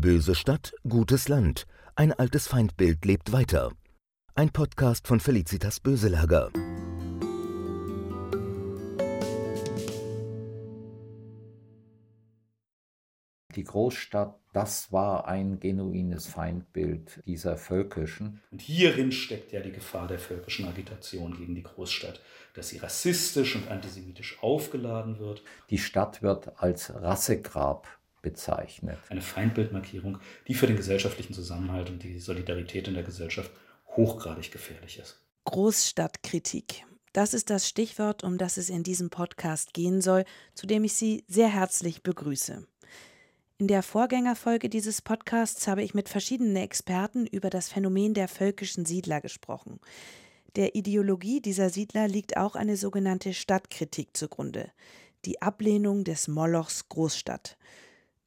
Böse Stadt, gutes Land. Ein altes Feindbild lebt weiter. Ein Podcast von Felicitas Böselager. Die Großstadt, das war ein genuines Feindbild dieser völkischen. Und hierin steckt ja die Gefahr der völkischen Agitation gegen die Großstadt, dass sie rassistisch und antisemitisch aufgeladen wird. Die Stadt wird als Rassegrab bezeichnet. Eine Feindbildmarkierung, die für den gesellschaftlichen Zusammenhalt und die Solidarität in der Gesellschaft hochgradig gefährlich ist. Großstadtkritik. Das ist das Stichwort, um das es in diesem Podcast gehen soll, zu dem ich Sie sehr herzlich begrüße. In der Vorgängerfolge dieses Podcasts habe ich mit verschiedenen Experten über das Phänomen der völkischen Siedler gesprochen. Der Ideologie dieser Siedler liegt auch eine sogenannte Stadtkritik zugrunde, die Ablehnung des Molochs Großstadt.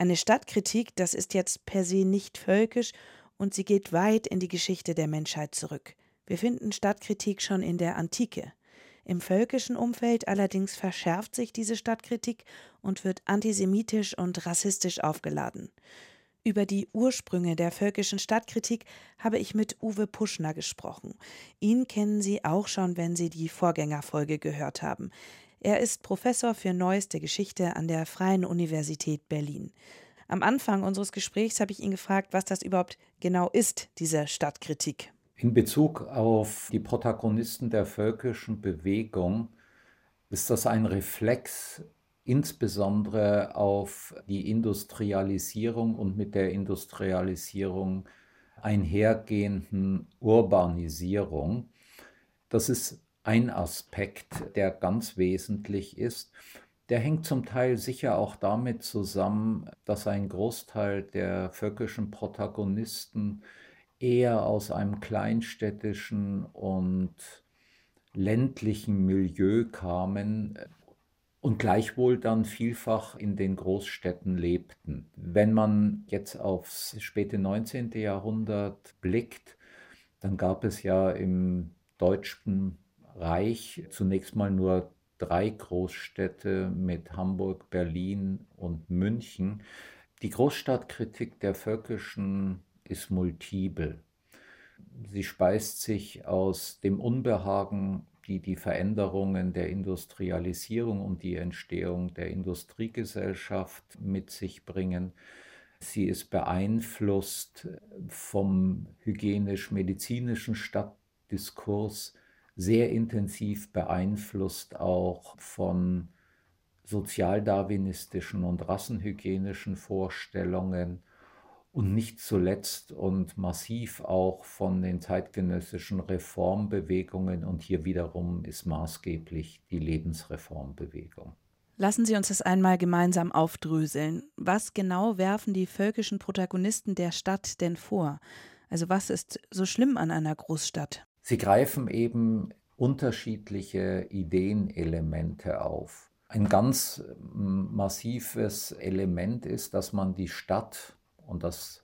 Eine Stadtkritik, das ist jetzt per se nicht völkisch und sie geht weit in die Geschichte der Menschheit zurück. Wir finden Stadtkritik schon in der Antike. Im völkischen Umfeld allerdings verschärft sich diese Stadtkritik und wird antisemitisch und rassistisch aufgeladen. Über die Ursprünge der völkischen Stadtkritik habe ich mit Uwe Puschner gesprochen. Ihn kennen Sie auch schon, wenn Sie die Vorgängerfolge gehört haben. Er ist Professor für Neueste Geschichte an der Freien Universität Berlin. Am Anfang unseres Gesprächs habe ich ihn gefragt, was das überhaupt genau ist, diese Stadtkritik. In Bezug auf die Protagonisten der völkischen Bewegung ist das ein Reflex insbesondere auf die Industrialisierung und mit der Industrialisierung einhergehenden Urbanisierung. Das ist ein Aspekt, der ganz wesentlich ist. Der hängt zum Teil sicher auch damit zusammen, dass ein Großteil der völkischen Protagonisten eher aus einem kleinstädtischen und ländlichen Milieu kamen und gleichwohl dann vielfach in den Großstädten lebten. Wenn man jetzt aufs späte 19. Jahrhundert blickt, dann gab es ja im deutschen Reich zunächst mal nur drei Großstädte mit Hamburg, Berlin und München. Die Großstadtkritik der Völkischen ist multiple. Sie speist sich aus dem Unbehagen, die die Veränderungen der Industrialisierung und die Entstehung der Industriegesellschaft mit sich bringen. Sie ist beeinflusst vom hygienisch-medizinischen Stadtdiskurs, sehr intensiv beeinflusst auch von sozialdarwinistischen und rassenhygienischen Vorstellungen und nicht zuletzt und massiv auch von den zeitgenössischen Reformbewegungen und hier wiederum ist maßgeblich die Lebensreformbewegung. Lassen Sie uns das einmal gemeinsam aufdröseln. Was genau werfen die völkischen Protagonisten der Stadt denn vor? Also was ist so schlimm an einer Großstadt? Sie greifen eben unterschiedliche Ideenelemente auf. Ein ganz massives Element ist, dass man die Stadt, und das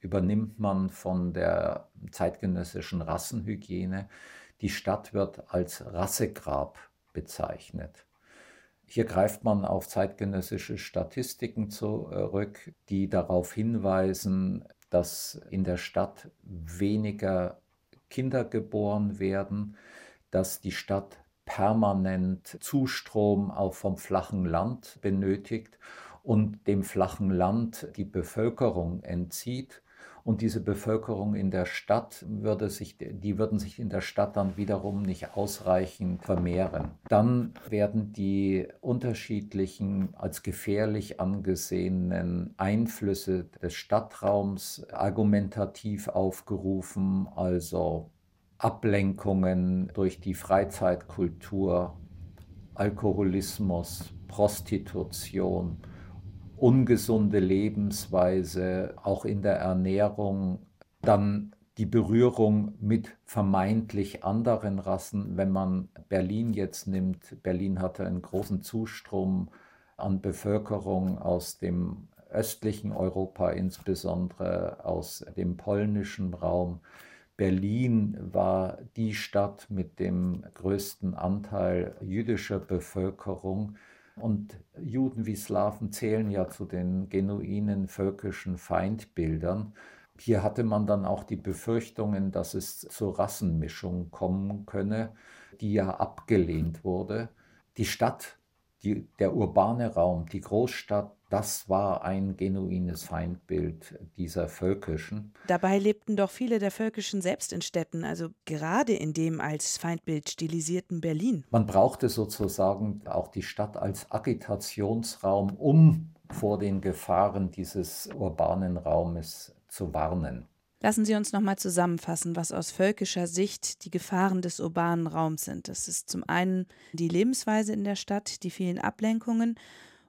übernimmt man von der zeitgenössischen Rassenhygiene, die Stadt wird als Rassegrab bezeichnet. Hier greift man auf zeitgenössische Statistiken zurück, die darauf hinweisen, dass in der Stadt weniger Kinder geboren werden, dass die Stadt permanent Zustrom auch vom flachen Land benötigt und dem flachen Land die Bevölkerung entzieht. Und diese Bevölkerung in der Stadt würde sich, die würden sich in der Stadt dann wiederum nicht ausreichend vermehren. Dann werden die unterschiedlichen als gefährlich angesehenen Einflüsse des Stadtraums argumentativ aufgerufen, also Ablenkungen durch die Freizeitkultur, Alkoholismus, Prostitution, ungesunde Lebensweise, auch in der Ernährung, dann die Berührung mit vermeintlich anderen Rassen. Wenn man Berlin jetzt nimmt, Berlin hatte einen großen Zustrom an Bevölkerung aus dem östlichen Europa, insbesondere aus dem polnischen Raum. Berlin war die Stadt mit dem größten Anteil jüdischer Bevölkerung. Und Juden wie Slawen zählen ja zu den genuinen völkischen Feindbildern. Hier hatte man dann auch die Befürchtungen, dass es zur Rassenmischung kommen könne, die ja abgelehnt wurde. Die Stadt, die, der urbane Raum, die Großstadt das war ein genuines Feindbild dieser völkischen. Dabei lebten doch viele der völkischen selbst in Städten, also gerade in dem als Feindbild stilisierten Berlin. Man brauchte sozusagen auch die Stadt als Agitationsraum, um vor den Gefahren dieses urbanen Raumes zu warnen. Lassen Sie uns nochmal zusammenfassen, was aus völkischer Sicht die Gefahren des urbanen Raums sind. Das ist zum einen die Lebensweise in der Stadt, die vielen Ablenkungen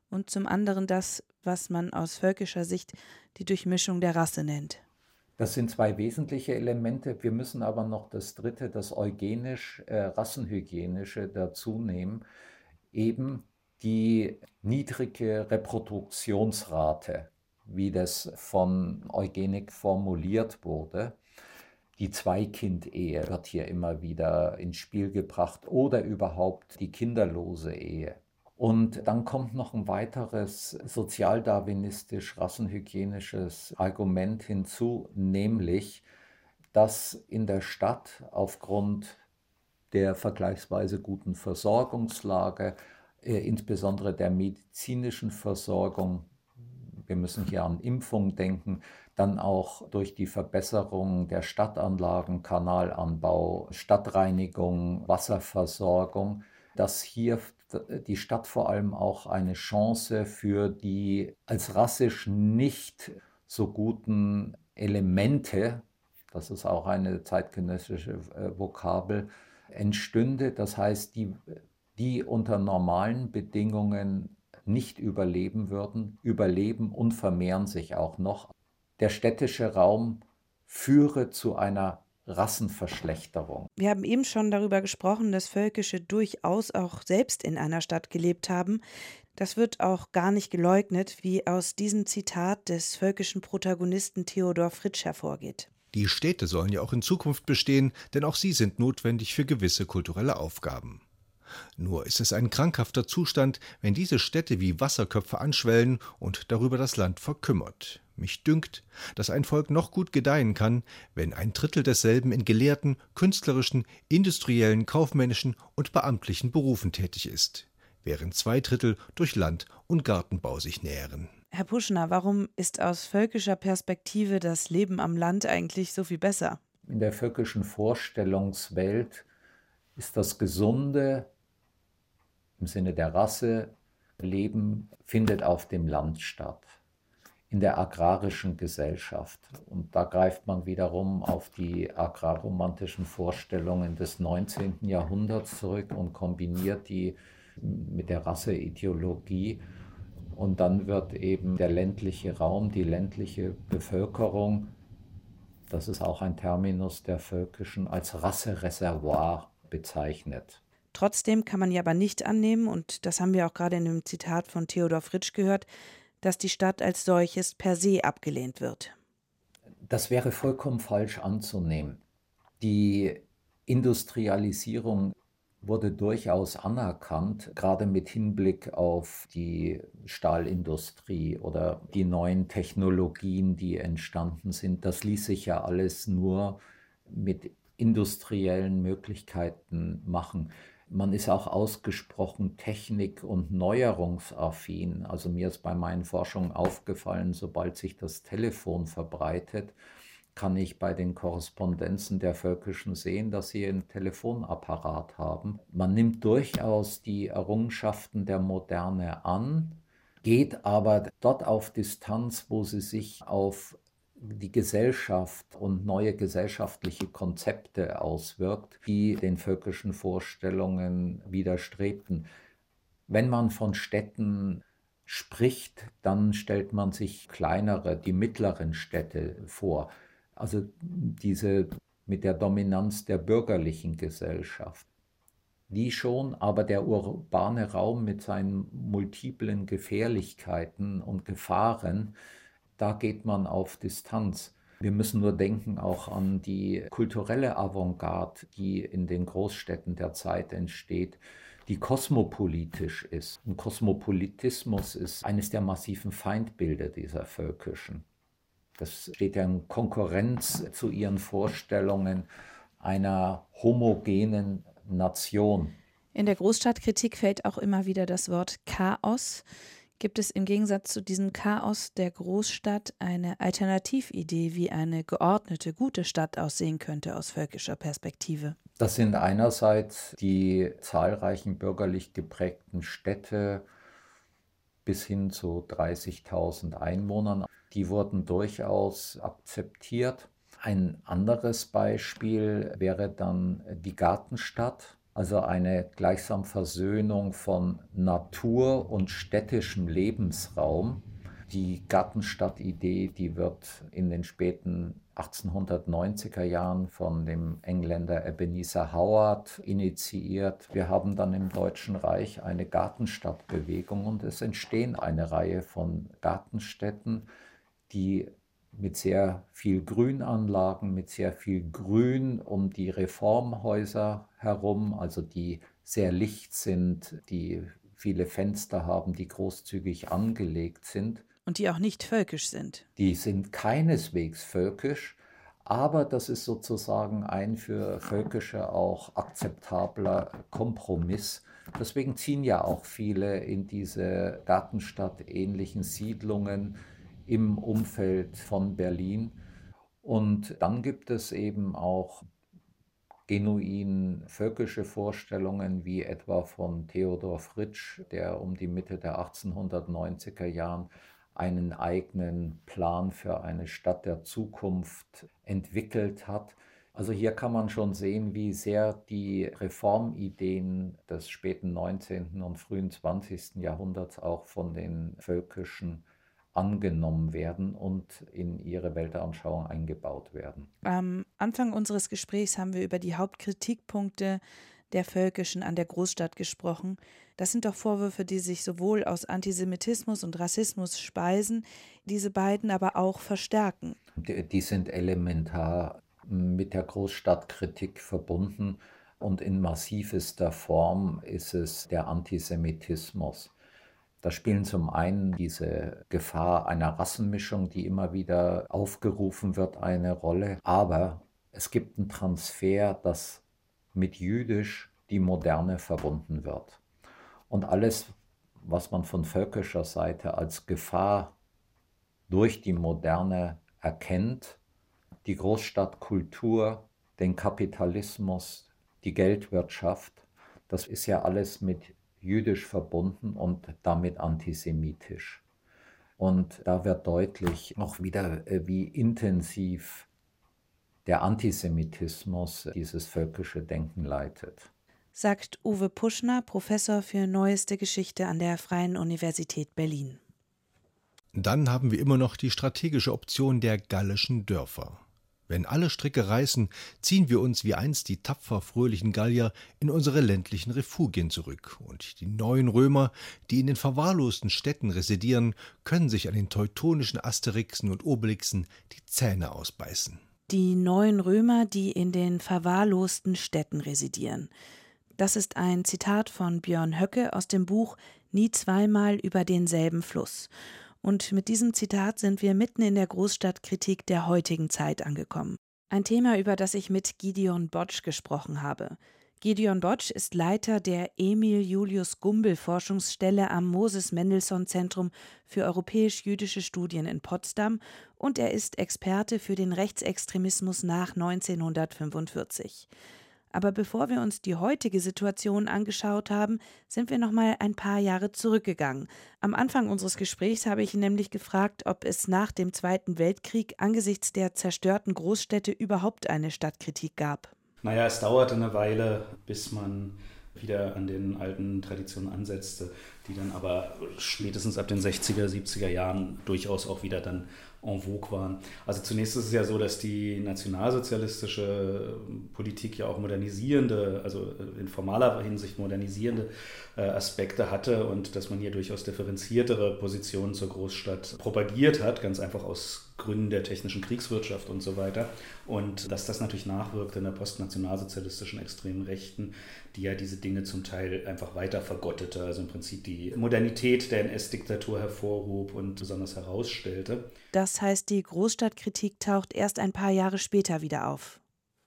und zum anderen das, was man aus völkischer Sicht die Durchmischung der Rasse nennt. Das sind zwei wesentliche Elemente. Wir müssen aber noch das dritte, das eugenisch-rassenhygienische äh, dazu nehmen, eben die niedrige Reproduktionsrate, wie das von Eugenik formuliert wurde. Die Zweikind-Ehe wird hier immer wieder ins Spiel gebracht oder überhaupt die kinderlose Ehe. Und dann kommt noch ein weiteres sozialdarwinistisch-rassenhygienisches Argument hinzu, nämlich, dass in der Stadt aufgrund der vergleichsweise guten Versorgungslage, äh, insbesondere der medizinischen Versorgung, wir müssen hier an Impfung denken, dann auch durch die Verbesserung der Stadtanlagen, Kanalanbau, Stadtreinigung, Wasserversorgung, dass hier die Stadt vor allem auch eine Chance für die als rassisch nicht so guten Elemente, das ist auch eine zeitgenössische äh, Vokabel, entstünde. Das heißt, die, die unter normalen Bedingungen nicht überleben würden, überleben und vermehren sich auch noch. Der städtische Raum führe zu einer Rassenverschlechterung. Wir haben eben schon darüber gesprochen, dass Völkische durchaus auch selbst in einer Stadt gelebt haben. Das wird auch gar nicht geleugnet, wie aus diesem Zitat des völkischen Protagonisten Theodor Fritsch hervorgeht. Die Städte sollen ja auch in Zukunft bestehen, denn auch sie sind notwendig für gewisse kulturelle Aufgaben. Nur ist es ein krankhafter Zustand, wenn diese Städte wie Wasserköpfe anschwellen und darüber das Land verkümmert. Mich dünkt, dass ein Volk noch gut gedeihen kann, wenn ein Drittel desselben in gelehrten, künstlerischen, industriellen, kaufmännischen und beamtlichen Berufen tätig ist, während zwei Drittel durch Land- und Gartenbau sich nähren. Herr Puschner, warum ist aus völkischer Perspektive das Leben am Land eigentlich so viel besser? In der völkischen Vorstellungswelt ist das gesunde, im Sinne der Rasse, Leben findet auf dem Land statt in der agrarischen Gesellschaft. Und da greift man wiederum auf die agrarromantischen Vorstellungen des 19. Jahrhunderts zurück und kombiniert die mit der Rasseideologie. Und dann wird eben der ländliche Raum, die ländliche Bevölkerung, das ist auch ein Terminus der Völkischen, als Rassereservoir bezeichnet. Trotzdem kann man ja aber nicht annehmen, und das haben wir auch gerade in dem Zitat von Theodor Fritsch gehört, dass die Stadt als solches per se abgelehnt wird. Das wäre vollkommen falsch anzunehmen. Die Industrialisierung wurde durchaus anerkannt, gerade mit Hinblick auf die Stahlindustrie oder die neuen Technologien, die entstanden sind. Das ließ sich ja alles nur mit industriellen Möglichkeiten machen. Man ist auch ausgesprochen technik- und neuerungsaffin. Also mir ist bei meinen Forschungen aufgefallen, sobald sich das Telefon verbreitet, kann ich bei den Korrespondenzen der Völkischen sehen, dass sie einen Telefonapparat haben. Man nimmt durchaus die Errungenschaften der Moderne an, geht aber dort auf Distanz, wo sie sich auf die Gesellschaft und neue gesellschaftliche Konzepte auswirkt, die den völkischen Vorstellungen widerstrebten. Wenn man von Städten spricht, dann stellt man sich kleinere, die mittleren Städte vor. Also diese mit der Dominanz der bürgerlichen Gesellschaft. Die schon, aber der urbane Raum mit seinen multiplen Gefährlichkeiten und Gefahren da geht man auf Distanz. Wir müssen nur denken auch an die kulturelle Avantgarde, die in den Großstädten der Zeit entsteht. die kosmopolitisch ist. Und Kosmopolitismus ist eines der massiven Feindbilder dieser Völkischen. Das steht ja in Konkurrenz zu ihren Vorstellungen einer homogenen Nation. In der Großstadtkritik fällt auch immer wieder das Wort Chaos. Gibt es im Gegensatz zu diesem Chaos der Großstadt eine Alternatividee, wie eine geordnete, gute Stadt aussehen könnte aus völkischer Perspektive? Das sind einerseits die zahlreichen bürgerlich geprägten Städte bis hin zu 30.000 Einwohnern. Die wurden durchaus akzeptiert. Ein anderes Beispiel wäre dann die Gartenstadt, also eine gleichsam Versöhnung von Natur und städtischem Lebensraum. Die Gartenstadtidee, die wird in den späten 1890er Jahren von dem Engländer Ebenezer Howard initiiert. Wir haben dann im Deutschen Reich eine Gartenstadtbewegung und es entstehen eine Reihe von Gartenstädten, die mit sehr viel Grünanlagen, mit sehr viel Grün um die Reformhäuser herum, also die sehr licht sind, die viele Fenster haben, die großzügig angelegt sind. Und die auch nicht völkisch sind. Die sind keineswegs völkisch, aber das ist sozusagen ein für Völkische auch akzeptabler Kompromiss. Deswegen ziehen ja auch viele in diese Gartenstadt ähnlichen Siedlungen im Umfeld von Berlin. Und dann gibt es eben auch genuin völkische Vorstellungen, wie etwa von Theodor Fritsch, der um die Mitte der 1890er Jahren einen eigenen Plan für eine Stadt der Zukunft entwickelt hat. Also hier kann man schon sehen, wie sehr die Reformideen des späten 19. und frühen 20. Jahrhunderts auch von den völkischen angenommen werden und in ihre Weltanschauung eingebaut werden. Am Anfang unseres Gesprächs haben wir über die Hauptkritikpunkte der Völkischen an der Großstadt gesprochen. Das sind doch Vorwürfe, die sich sowohl aus Antisemitismus und Rassismus speisen, diese beiden aber auch verstärken. Die, die sind elementar mit der Großstadtkritik verbunden und in massivester Form ist es der Antisemitismus. Da spielen zum einen diese Gefahr einer Rassenmischung, die immer wieder aufgerufen wird, eine Rolle. Aber es gibt einen Transfer, dass mit jüdisch die Moderne verbunden wird. Und alles, was man von völkischer Seite als Gefahr durch die Moderne erkennt, die Großstadtkultur, den Kapitalismus, die Geldwirtschaft, das ist ja alles mit jüdisch verbunden und damit antisemitisch. Und da wird deutlich auch wieder, äh, wie intensiv der Antisemitismus dieses völkische Denken leitet. Sagt Uwe Puschner, Professor für Neueste Geschichte an der Freien Universität Berlin. Dann haben wir immer noch die strategische Option der gallischen Dörfer. Wenn alle Stricke reißen, ziehen wir uns wie einst die tapfer fröhlichen Gallier in unsere ländlichen Refugien zurück, und die neuen Römer, die in den verwahrlosten Städten residieren, können sich an den teutonischen Asterixen und Obelixen die Zähne ausbeißen. Die neuen Römer, die in den verwahrlosten Städten residieren. Das ist ein Zitat von Björn Höcke aus dem Buch Nie zweimal über denselben Fluss. Und mit diesem Zitat sind wir mitten in der Großstadtkritik der heutigen Zeit angekommen. Ein Thema, über das ich mit Gideon Botsch gesprochen habe. Gideon Botsch ist Leiter der Emil Julius Gumbel Forschungsstelle am Moses Mendelssohn Zentrum für europäisch-jüdische Studien in Potsdam und er ist Experte für den Rechtsextremismus nach 1945. Aber bevor wir uns die heutige Situation angeschaut haben, sind wir noch mal ein paar Jahre zurückgegangen. Am Anfang unseres Gesprächs habe ich ihn nämlich gefragt, ob es nach dem Zweiten Weltkrieg angesichts der zerstörten Großstädte überhaupt eine Stadtkritik gab. Naja, es dauerte eine Weile, bis man wieder an den alten Traditionen ansetzte, die dann aber spätestens ab den 60er, 70er Jahren durchaus auch wieder dann en vogue waren. Also zunächst ist es ja so, dass die nationalsozialistische Politik ja auch modernisierende, also in formaler Hinsicht modernisierende äh, Aspekte hatte und dass man hier durchaus differenziertere Positionen zur Großstadt propagiert hat, ganz einfach aus Gründen der technischen Kriegswirtschaft und so weiter. Und dass das natürlich nachwirkt in der postnationalsozialistischen extremen Rechten, die ja diese Dinge zum Teil einfach weiter vergottete, also im Prinzip die Modernität der NS-Diktatur hervorhob und besonders herausstellte. Das heißt, die Großstadtkritik taucht erst ein paar Jahre später wieder auf.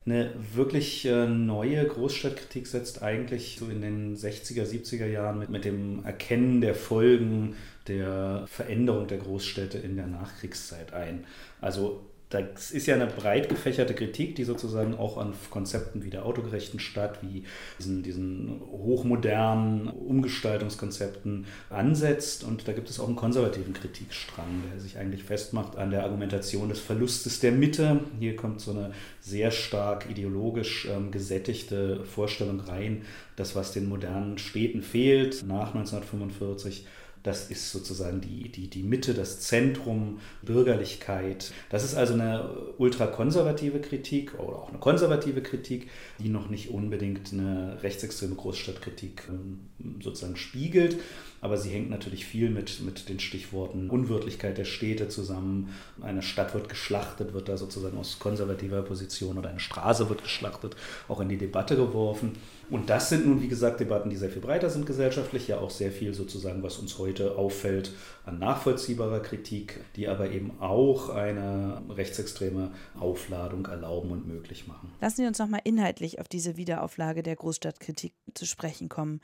Eine wirklich äh, neue Großstadtkritik setzt eigentlich so in den 60er, 70er Jahren mit, mit dem Erkennen der Folgen der Veränderung der Großstädte in der Nachkriegszeit ein. Also das ist ja eine breit gefächerte Kritik, die sozusagen auch an Konzepten wie der autogerechten Stadt, wie diesen, diesen hochmodernen Umgestaltungskonzepten ansetzt. Und da gibt es auch einen konservativen Kritikstrang, der sich eigentlich festmacht an der Argumentation des Verlustes der Mitte. Hier kommt so eine sehr stark ideologisch ähm, gesättigte Vorstellung rein, dass was den modernen Städten fehlt nach 1945 das ist sozusagen die, die, die Mitte, das Zentrum, Bürgerlichkeit. Das ist also eine ultrakonservative Kritik oder auch eine konservative Kritik, die noch nicht unbedingt eine rechtsextreme Großstadtkritik ähm, sozusagen spiegelt. Aber sie hängt natürlich viel mit, mit den Stichworten Unwirtlichkeit der Städte zusammen. Eine Stadt wird geschlachtet, wird da sozusagen aus konservativer Position oder eine Straße wird geschlachtet, auch in die Debatte geworfen. Und das sind nun, wie gesagt, Debatten, die sehr viel breiter sind gesellschaftlich, ja auch sehr viel sozusagen, was uns heute auffällt an nachvollziehbarer Kritik, die aber eben auch eine rechtsextreme Aufladung erlauben und möglich machen. Lassen Sie uns nochmal inhaltlich auf diese Wiederauflage der Großstadtkritik zu sprechen kommen.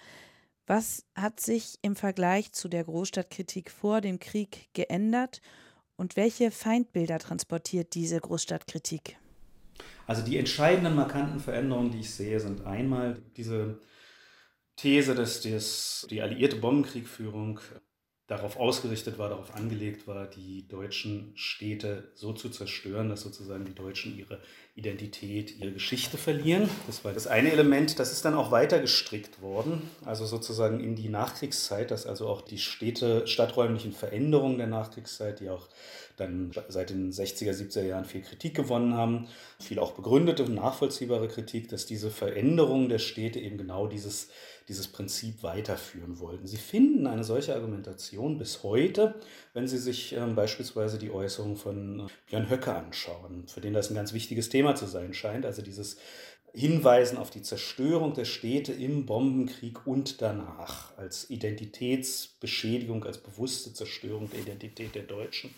Was hat sich im Vergleich zu der Großstadtkritik vor dem Krieg geändert und welche Feindbilder transportiert diese Großstadtkritik? Also die entscheidenden markanten Veränderungen, die ich sehe, sind einmal diese These, dass das, die alliierte Bombenkriegführung darauf ausgerichtet war, darauf angelegt war, die deutschen Städte so zu zerstören, dass sozusagen die Deutschen ihre Identität, ihre Geschichte verlieren. Das war das eine Element. Das ist dann auch weiter gestrickt worden, also sozusagen in die Nachkriegszeit, dass also auch die Städte, stadträumlichen Veränderungen der Nachkriegszeit, die auch dann seit den 60er, 70er Jahren viel Kritik gewonnen haben, viel auch begründete und nachvollziehbare Kritik, dass diese Veränderungen der Städte eben genau dieses dieses Prinzip weiterführen wollten. Sie finden eine solche Argumentation bis heute, wenn Sie sich ähm, beispielsweise die Äußerung von äh, Björn Höcke anschauen, für den das ein ganz wichtiges Thema zu sein scheint. Also dieses Hinweisen auf die Zerstörung der Städte im Bombenkrieg und danach als Identitätsbeschädigung, als bewusste Zerstörung der Identität der Deutschen.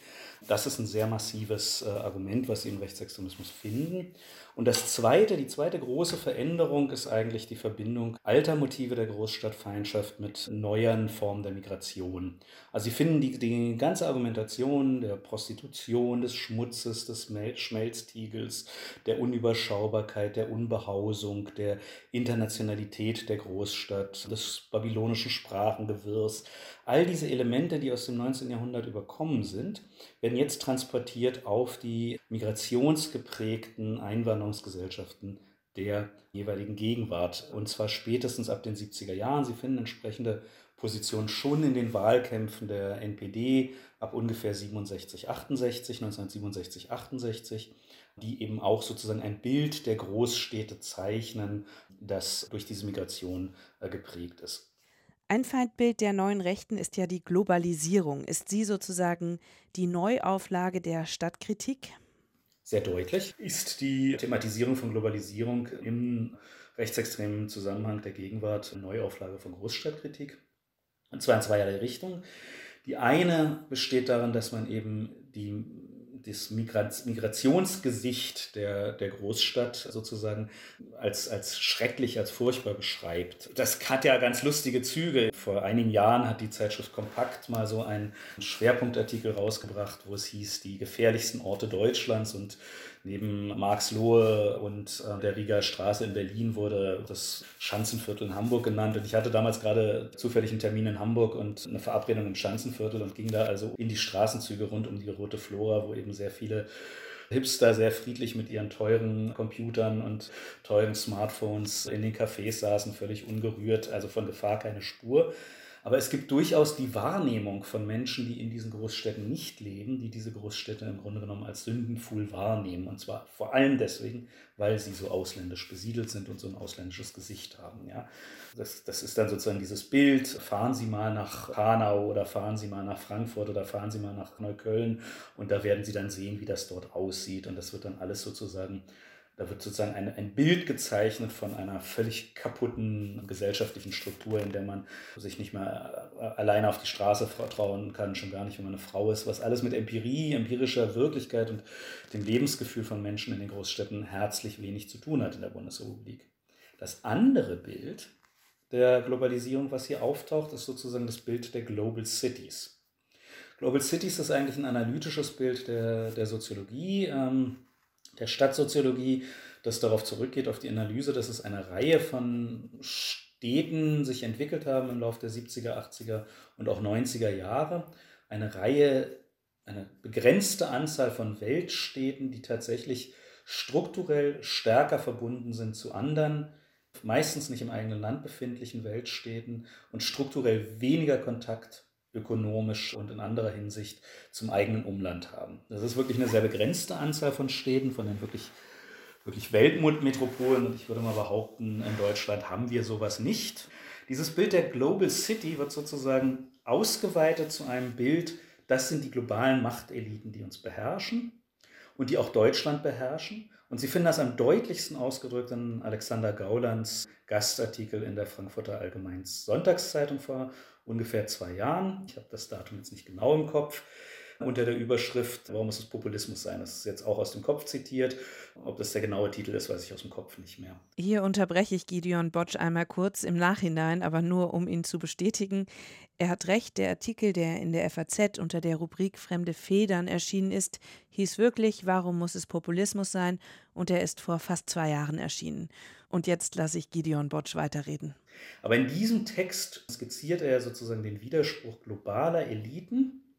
Das ist ein sehr massives äh, Argument, was Sie im Rechtsextremismus finden. Und das zweite, die zweite große Veränderung ist eigentlich die Verbindung alter Motive der Großstadtfeindschaft mit neuen Formen der Migration. Also Sie finden die, die ganze Argumentation der Prostitution, des Schmutzes, des Schmelztiegels, der Unüberschaubarkeit, der Unbehausung, der Internationalität der Großstadt, des babylonischen Sprachengewirrs, All diese Elemente, die aus dem 19. Jahrhundert überkommen sind, werden jetzt transportiert auf die migrationsgeprägten Einwanderungsgesellschaften der jeweiligen Gegenwart. Und zwar spätestens ab den 70er Jahren. Sie finden entsprechende Positionen schon in den Wahlkämpfen der NPD ab ungefähr 67, 68, 1967, 68, die eben auch sozusagen ein Bild der Großstädte zeichnen, das durch diese Migration äh, geprägt ist. Ein Feindbild der neuen Rechten ist ja die Globalisierung. Ist sie sozusagen die Neuauflage der Stadtkritik? Sehr deutlich ist die Thematisierung von Globalisierung im rechtsextremen Zusammenhang der Gegenwart eine Neuauflage von Großstadtkritik. Und zwar in zweierlei Richtungen. Die eine besteht darin, dass man eben die das Migrationsgesicht der, der Großstadt sozusagen als, als schrecklich, als furchtbar beschreibt. Das hat ja ganz lustige Züge. Vor einigen Jahren hat die Zeitschrift Kompakt mal so einen Schwerpunktartikel rausgebracht, wo es hieß, die gefährlichsten Orte Deutschlands und Neben Marxlohe und äh, der Rieger Straße in Berlin wurde das Schanzenviertel in Hamburg genannt. Und ich hatte damals gerade zufällig einen Termin in Hamburg und eine Verabredung im Schanzenviertel und ging da also in die Straßenzüge rund um die Rote Flora, wo eben sehr viele Hipster sehr friedlich mit ihren teuren Computern und teuren Smartphones in den Cafés saßen, völlig ungerührt, also von Gefahr keine Spur. Aber es gibt durchaus die Wahrnehmung von Menschen, die in diesen Großstädten nicht leben, die diese Großstädte im Grunde genommen als Sündenpfuhl wahrnehmen. Und zwar vor allem deswegen, weil sie so ausländisch besiedelt sind und so ein ausländisches Gesicht haben. Ja. Das, das ist dann sozusagen dieses Bild, fahren Sie mal nach Hanau oder fahren Sie mal nach Frankfurt oder fahren Sie mal nach Neukölln und da werden Sie dann sehen, wie das dort aussieht. Und das wird dann alles sozusagen da wird sozusagen ein, ein Bild gezeichnet von einer völlig kaputten gesellschaftlichen Struktur, in der man sich nicht mehr äh, alleine auf die Straße vertrauen kann, schon gar nicht, wenn man eine Frau ist, was alles mit Empirie, empirischer Wirklichkeit und dem Lebensgefühl von Menschen in den Großstädten herzlich wenig zu tun hat in der Bundesrepublik. Das andere Bild der Globalisierung, was hier auftaucht, ist sozusagen das Bild der Global Cities. Global Cities ist eigentlich ein analytisches Bild der, der Soziologie. Ähm, der Stadtsoziologie, das darauf zurückgeht, auf die Analyse, dass es eine Reihe von Städten sich entwickelt haben im Laufe der 70er, 80er und auch 90er Jahre. Eine Reihe, eine begrenzte Anzahl von Weltstädten, die tatsächlich strukturell stärker verbunden sind zu anderen, meistens nicht im eigenen Land befindlichen Weltstädten und strukturell weniger Kontakt ökonomisch und in anderer Hinsicht zum eigenen Umland haben. Das ist wirklich eine sehr begrenzte Anzahl von Städten, von den wirklich, wirklich Weltmetropolen. Und ich würde mal behaupten, in Deutschland haben wir sowas nicht. Dieses Bild der Global City wird sozusagen ausgeweitet zu einem Bild, das sind die globalen Machteliten, die uns beherrschen und die auch Deutschland beherrschen. Und Sie finden das am deutlichsten ausgedrückt in Alexander Gaulands Gastartikel in der Frankfurter Allgemeins Sonntagszeitung vor ungefähr zwei Jahren. Ich habe das Datum jetzt nicht genau im Kopf. Unter der Überschrift, warum muss es Populismus sein? Das ist jetzt auch aus dem Kopf zitiert. Ob das der genaue Titel ist, weiß ich aus dem Kopf nicht mehr. Hier unterbreche ich Gideon Botsch einmal kurz im Nachhinein, aber nur um ihn zu bestätigen. Er hat recht, der Artikel, der in der FAZ unter der Rubrik Fremde Federn erschienen ist, hieß wirklich, warum muss es Populismus sein? Und er ist vor fast zwei Jahren erschienen. Und jetzt lasse ich Gideon Botsch weiterreden. Aber in diesem Text skizziert er sozusagen den Widerspruch globaler Eliten,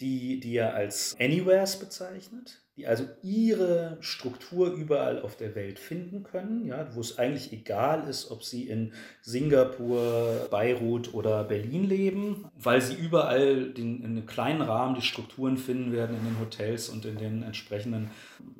die, die er als Anywheres bezeichnet, die also ihre Struktur überall auf der Welt finden können, ja, wo es eigentlich egal ist, ob sie in Singapur, Beirut oder Berlin leben, weil sie überall den, in einem kleinen Rahmen die Strukturen finden werden in den Hotels und in den entsprechenden,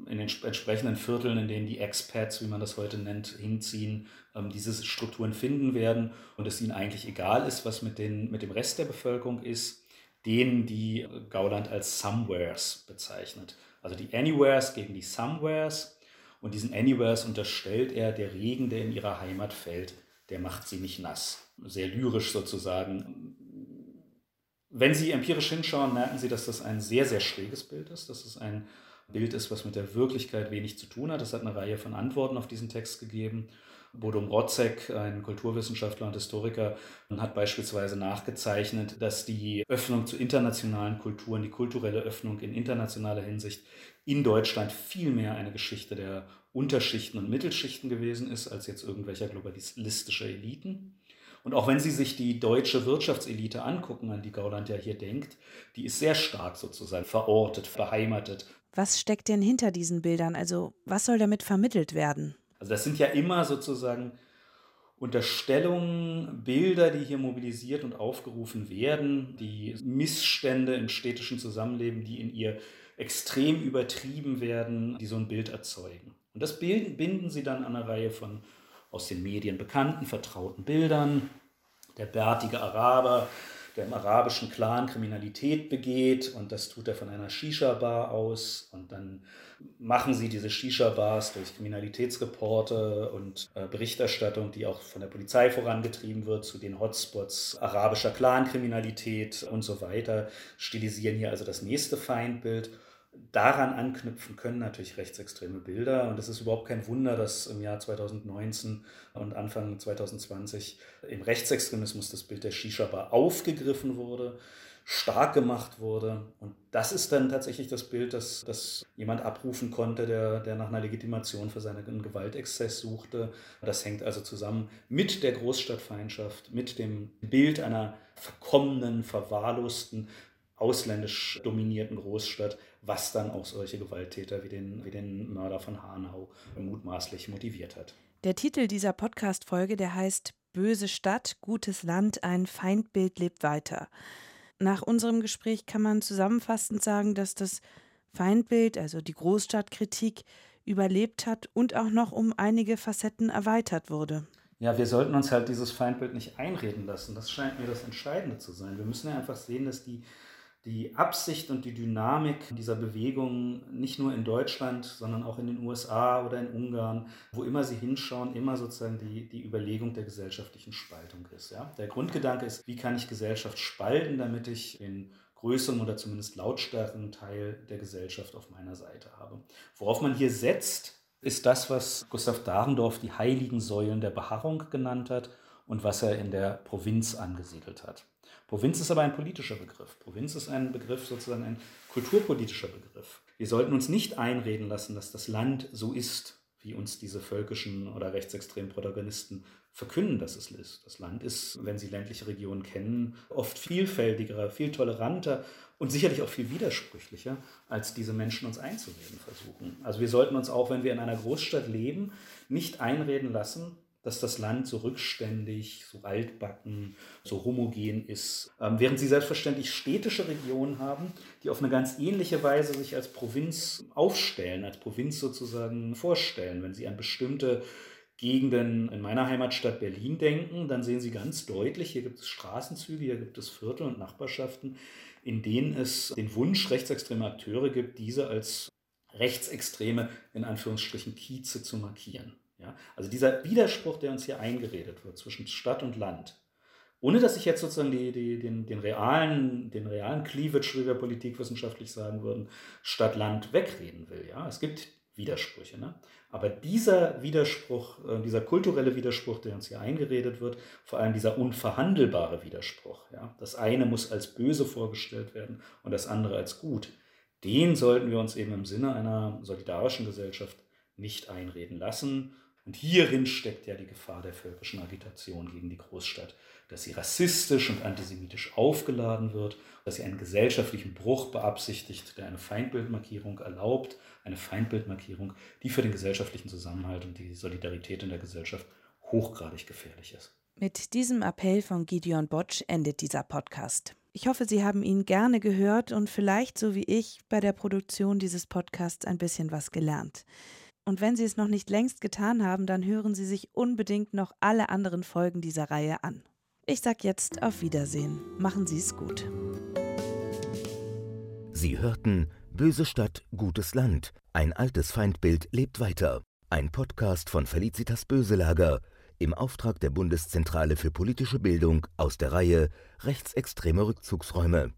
in den entsprechenden Vierteln, in denen die Expats, wie man das heute nennt, hinziehen, ähm, diese Strukturen finden werden und es ihnen eigentlich egal ist, was mit, den, mit dem Rest der Bevölkerung ist, denen die Gauland als Somewheres bezeichnet. Also die Anywheres gegen die Somewheres. Und diesen Anywheres unterstellt er, der Regen, der in ihrer Heimat fällt, der macht sie nicht nass. Sehr lyrisch sozusagen. Wenn Sie empirisch hinschauen, merken Sie, dass das ein sehr, sehr schräges Bild ist. Dass es ein Bild ist, was mit der Wirklichkeit wenig zu tun hat. Es hat eine Reihe von Antworten auf diesen Text gegeben. Bodum Rotzek, ein Kulturwissenschaftler und Historiker, hat beispielsweise nachgezeichnet, dass die Öffnung zu internationalen Kulturen, die kulturelle Öffnung in internationaler Hinsicht in Deutschland viel mehr eine Geschichte der Unterschichten und Mittelschichten gewesen ist, als jetzt irgendwelcher globalistischer Eliten. Und auch wenn Sie sich die deutsche Wirtschaftselite angucken, an die Gauland ja hier denkt, die ist sehr stark sozusagen verortet, beheimatet. Was steckt denn hinter diesen Bildern? Also was soll damit vermittelt werden? Also das sind ja immer sozusagen Unterstellungen, Bilder, die hier mobilisiert und aufgerufen werden, die Missstände im städtischen Zusammenleben, die in ihr extrem übertrieben werden, die so ein Bild erzeugen. Und das binden sie dann an eine Reihe von aus den Medien bekannten, vertrauten Bildern. Der bärtige Araber, der im arabischen Clan Kriminalität begeht und das tut er von einer Shisha-Bar aus und dann machen sie diese Shisha-Bars durch Kriminalitätsreporte und äh, Berichterstattung, die auch von der Polizei vorangetrieben wird, zu den Hotspots arabischer Clan-Kriminalität und so weiter, stilisieren hier also das nächste Feindbild daran anknüpfen können natürlich rechtsextreme Bilder. Und es ist überhaupt kein Wunder, dass im Jahr 2019 und Anfang 2020 im Rechtsextremismus das Bild der Shisha-Bar aufgegriffen wurde, stark gemacht wurde. Und das ist dann tatsächlich das Bild, das, das jemand abrufen konnte, der, der nach einer Legitimation für seinen Gewaltexzess suchte. Das hängt also zusammen mit der Großstadtfeindschaft, mit dem Bild einer verkommenen, verwahrlosten, ausländisch dominierten Großstadt, was dann auch solche Gewalttäter wie den, wie den Mörder von Hanau mutmaßlich motiviert hat. Der Titel dieser Podcast-Folge, der heißt Böse Stadt, gutes Land, ein Feindbild lebt weiter. Nach unserem Gespräch kann man zusammenfassend sagen, dass das Feindbild, also die Großstadtkritik, überlebt hat und auch noch um einige Facetten erweitert wurde. Ja, wir sollten uns halt dieses Feindbild nicht einreden lassen. Das scheint mir das Entscheidende zu sein. Wir müssen ja einfach sehen, dass die, die Absicht und die Dynamik dieser Bewegung nicht nur in Deutschland, sondern auch in den USA oder in Ungarn, wo immer sie hinschauen, immer sozusagen die, die Überlegung der gesellschaftlichen Spaltung ist. Ja? Der Grundgedanke ist, wie kann ich Gesellschaft spalten, damit ich den größeren oder zumindest lautstarken Teil der Gesellschaft auf meiner Seite habe. Worauf man hier setzt, ist das, was Gustav Dahrendorf die heiligen Säulen der Beharrung genannt hat und was er in der Provinz angesiedelt hat. Provinz ist aber ein politischer Begriff. Provinz ist ein Begriff, sozusagen ein kulturpolitischer Begriff. Wir sollten uns nicht einreden lassen, dass das Land so ist, wie uns diese völkischen oder rechtsextremen Protagonisten verkünden, dass es ist. Das Land ist, wenn Sie ländliche Regionen kennen, oft vielfältiger, viel toleranter und sicherlich auch viel widersprüchlicher, als diese Menschen uns einzureden versuchen. Also wir sollten uns auch, wenn wir in einer Großstadt leben, nicht einreden lassen, dass das Land so rückständig, so altbacken, so homogen ist, ähm, während sie selbstverständlich städtische Regionen haben, die auf eine ganz ähnliche Weise sich als Provinz aufstellen, als Provinz sozusagen vorstellen. Wenn sie an bestimmte Gegenden in meiner Heimatstadt Berlin denken, dann sehen Sie ganz deutlich, hier gibt es Straßenzüge, hier gibt es Viertel und Nachbarschaften, in denen es den Wunsch rechtsextremer Akteure gibt, diese als rechtsextreme, in Anführungsstrichen, Kieze zu markieren. Ja? Also dieser Widerspruch, der uns hier eingeredet wird zwischen Stadt und Land, ohne dass ich jetzt sozusagen die, die, den, den, realen, den realen Cleavage, wie wir politikwissenschaftlich sagen würden, Stadt-Land wegreden will. Ja? Es gibt Widersprüche. Ne? Aber dieser Widerspruch, äh, dieser kulturelle Widerspruch, der uns hier eingeredet wird, vor allem dieser unverhandelbare Widerspruch, ja, das eine muss als böse vorgestellt werden und das andere als gut, den sollten wir uns eben im Sinne einer solidarischen Gesellschaft nicht einreden lassen. Und hierin steckt ja die Gefahr der völkischen Agitation gegen die Großstadt, dass sie rassistisch und antisemitisch aufgeladen wird, dass sie einen gesellschaftlichen Bruch beabsichtigt, der eine Feindbildmarkierung erlaubt eine Feindbildmarkierung, die für den gesellschaftlichen Zusammenhalt und die Solidarität in der Gesellschaft hochgradig gefährlich ist. Mit diesem Appell von Gideon Botsch endet dieser Podcast. Ich hoffe, Sie haben ihn gerne gehört und vielleicht, so wie ich, bei der Produktion dieses Podcasts ein bisschen was gelernt. Und wenn Sie es noch nicht längst getan haben, dann hören Sie sich unbedingt noch alle anderen Folgen dieser Reihe an. Ich sage jetzt auf Wiedersehen. Machen Sie es gut. Sie hörten Böse Stadt, gutes Land. Ein altes Feindbild lebt weiter. Ein Podcast von Felicitas Böselager im Auftrag der Bundeszentrale für politische Bildung aus der Reihe Rechtsextreme Rückzugsräume.